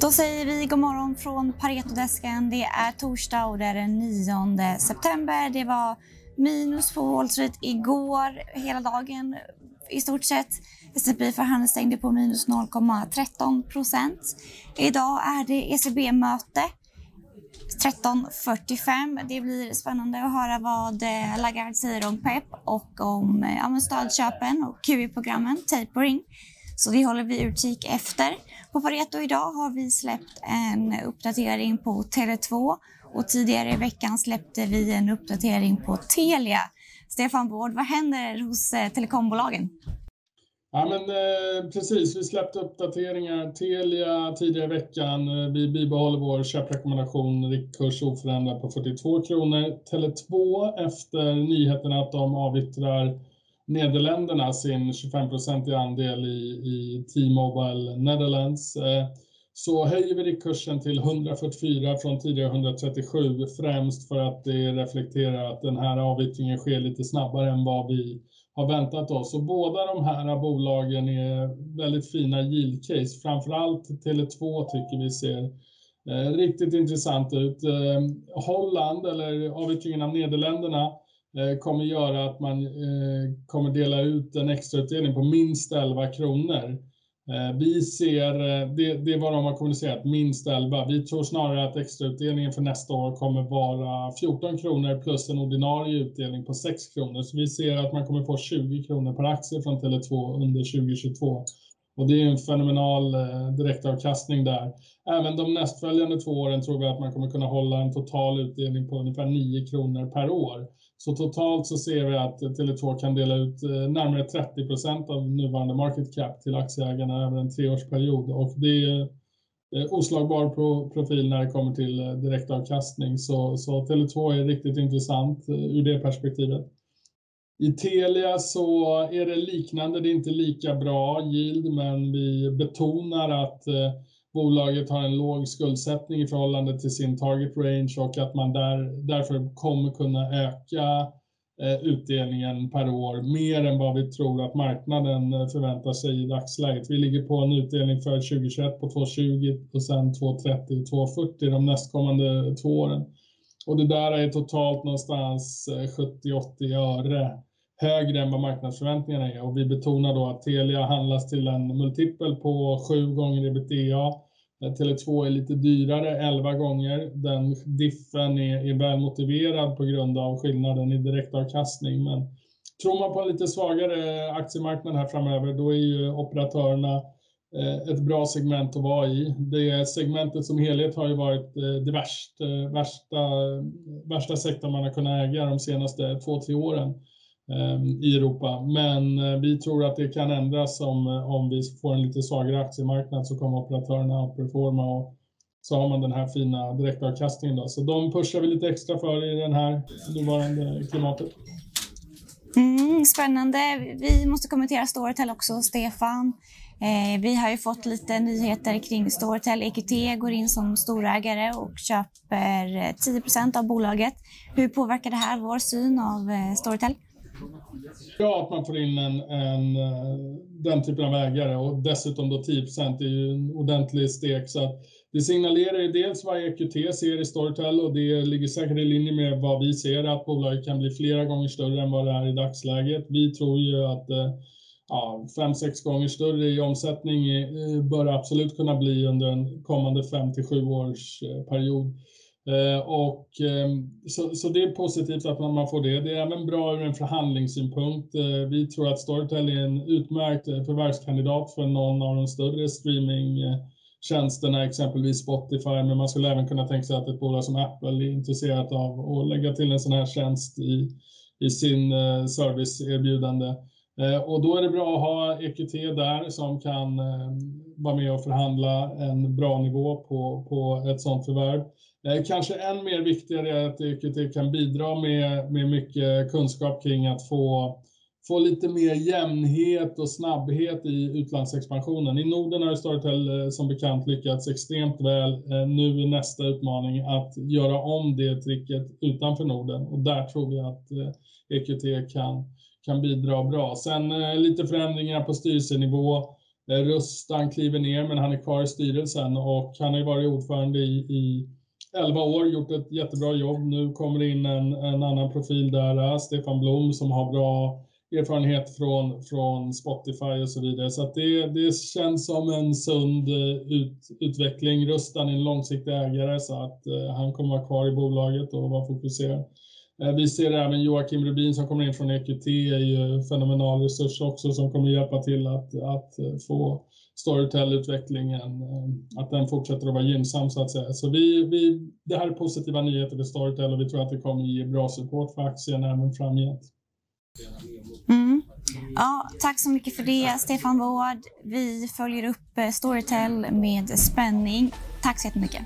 Då säger vi god morgon från Paretodesken. Det är torsdag och det är den 9 september. Det var minus på Wall Street igår hela dagen i stort sett. S&P för handelsstängde på minus 0,13 procent. Idag är det ECB-möte 13.45. Det blir spännande att höra vad eh, Lagarde säger om PEP och om eh, ja, stödköpen och QE-programmen, tapering. Så det håller vi utkik efter. På Pareto idag har vi släppt en uppdatering på Tele2 och tidigare i veckan släppte vi en uppdatering på Telia. Stefan Bård, vad händer hos eh, telekombolagen? Ja, men, eh, precis, vi släppte uppdateringar. Telia tidigare i veckan. Eh, vi bibehåller vår köprekommendation, riktkurs oförändrad på 42 kronor. Tele2 efter nyheten att de avyttrar Nederländerna sin 25-procentiga andel i, i T-Mobile Netherlands. Eh, så höjer vi riktkursen till 144 från tidigare 137, främst för att det reflekterar att den här avyttringen sker lite snabbare än vad vi har väntat oss. Och båda de här bolagen är väldigt fina yield case. Framförallt Tele2 tycker vi ser eh, riktigt intressant ut. Eh, Holland, eller avyttringen av Nederländerna, Eh, kommer göra att man eh, kommer dela ut en extrautdelning på minst 11 kronor. Eh, vi ser, det, det är vad de har kommunicerat, minst 11. Vi tror snarare att extrautdelningen för nästa år kommer vara 14 kronor plus en ordinarie utdelning på 6 kronor. Så vi ser att man kommer få 20 kronor per aktie från Tele2 under 2022. Och det är en fenomenal eh, direktavkastning där. Även de nästföljande två åren tror vi att man kommer kunna hålla en total utdelning på ungefär 9 kronor per år. Så totalt så ser vi att Tele2 kan dela ut eh, närmare 30 procent av nuvarande market cap till aktieägarna över en treårsperiod. Och det är eh, oslagbar profil när det kommer till direktavkastning. Så, så Tele2 är riktigt intressant ur det perspektivet. I Telia så är det liknande, det är inte lika bra yield, men vi betonar att eh, bolaget har en låg skuldsättning i förhållande till sin target range och att man där, därför kommer kunna öka eh, utdelningen per år mer än vad vi tror att marknaden eh, förväntar sig i dagsläget. Vi ligger på en utdelning för 2021 på 2,20 och sen 2,30 och 2,40 de nästkommande två åren. Och det där är totalt någonstans 70-80 öre högre än vad marknadsförväntningarna är och vi betonar då att Telia handlas till en multipel på sju gånger ebitda. Tele2 är lite dyrare, 11 gånger. Den diffen är, är väl motiverad på grund av skillnaden i direktavkastning. Men tror man på en lite svagare aktiemarknad här framöver, då är ju operatörerna eh, ett bra segment att vara i. Det segmentet som helhet har ju varit eh, det värsta, eh, värsta, värsta sektorn man har kunnat äga de senaste två, tre åren. Ehm, I Europa. Men eh, vi tror att det kan ändras om, eh, om vi får en lite svagare aktiemarknad så kommer operatörerna att performa och så har man den här fina direktavkastningen. Då. Så de pushar vi lite extra för i den här nuvarande klimatet. Mm, spännande. Vi måste kommentera Storytel också, Stefan. Eh, vi har ju fått lite nyheter kring Storytel. EQT går in som storägare och köper eh, 10% av bolaget. Hur påverkar det här vår syn av eh, Storytel? Ja, att man får in en, en, eh, den typen av ägare och dessutom då 10 är ju en ordentlig stek. Så att det signalerar ju dels vad EQT ser i Storytel och det ligger säkert i linje med vad vi ser, att bolaget kan bli flera gånger större än vad det är i dagsläget. Vi tror ju att eh, ja, fem, sex gånger större i omsättning eh, bör absolut kunna bli under en kommande fem till sju års eh, period. Eh, och, ehm, så, så, det är positivt att man, får det. Det är även bra ur en förhandlingssynpunkt. Eh, vi tror att Storytel är en utmärkt eh, förvärvskandidat för någon av de större streamingtjänsterna, exempelvis Spotify, men man skulle även kunna tänka sig att ett bolag som Apple är intresserat av att lägga till en sån här tjänst i, i sin serviceerbjudande. Eh, och då är det bra att ha EQT där som kan eh, vara med och förhandla en bra nivå på, på ett sådant förvärv. Eh, kanske än mer viktigare är att EQT kan bidra med, med mycket kunskap kring att få, få lite mer jämnhet och snabbhet i utlandsexpansionen. I Norden har Storytel som bekant lyckats extremt väl. Nu är nästa utmaning att göra om det tricket utanför Norden och där tror vi att EQT kan, kan bidra bra. Sen eh, lite förändringar på styrelsenivå eh, Rustan kliver ner, men han är kvar i styrelsen och han har ju varit ordförande i, i 11 år, gjort ett jättebra jobb. Nu kommer in en, en annan profil där, eh, Stefan Blom, som har bra erfarenhet från, från Spotify och så vidare. Så det, det känns som en sund ut, utveckling. Rustan är en långsiktig ägare så att eh, han kommer vara kvar i bolaget och vara fokuserad. Eh, vi ser även Joakim Rubin som kommer in från EQT, är ju fenomenal resurs också som kommer hjälpa till att, att eh, få Storytel-utvecklingen, eh, att den fortsätter att vara gynnsam så att säga. Så vi, vi, det här är positiva nyheter för Storytel och vi tror att det kommer ge bra support för aktien även framgent. Mm. Ja, tack så mycket för det, Stefan Wård. Vi följer upp Storytel med spänning. Tack så jättemycket.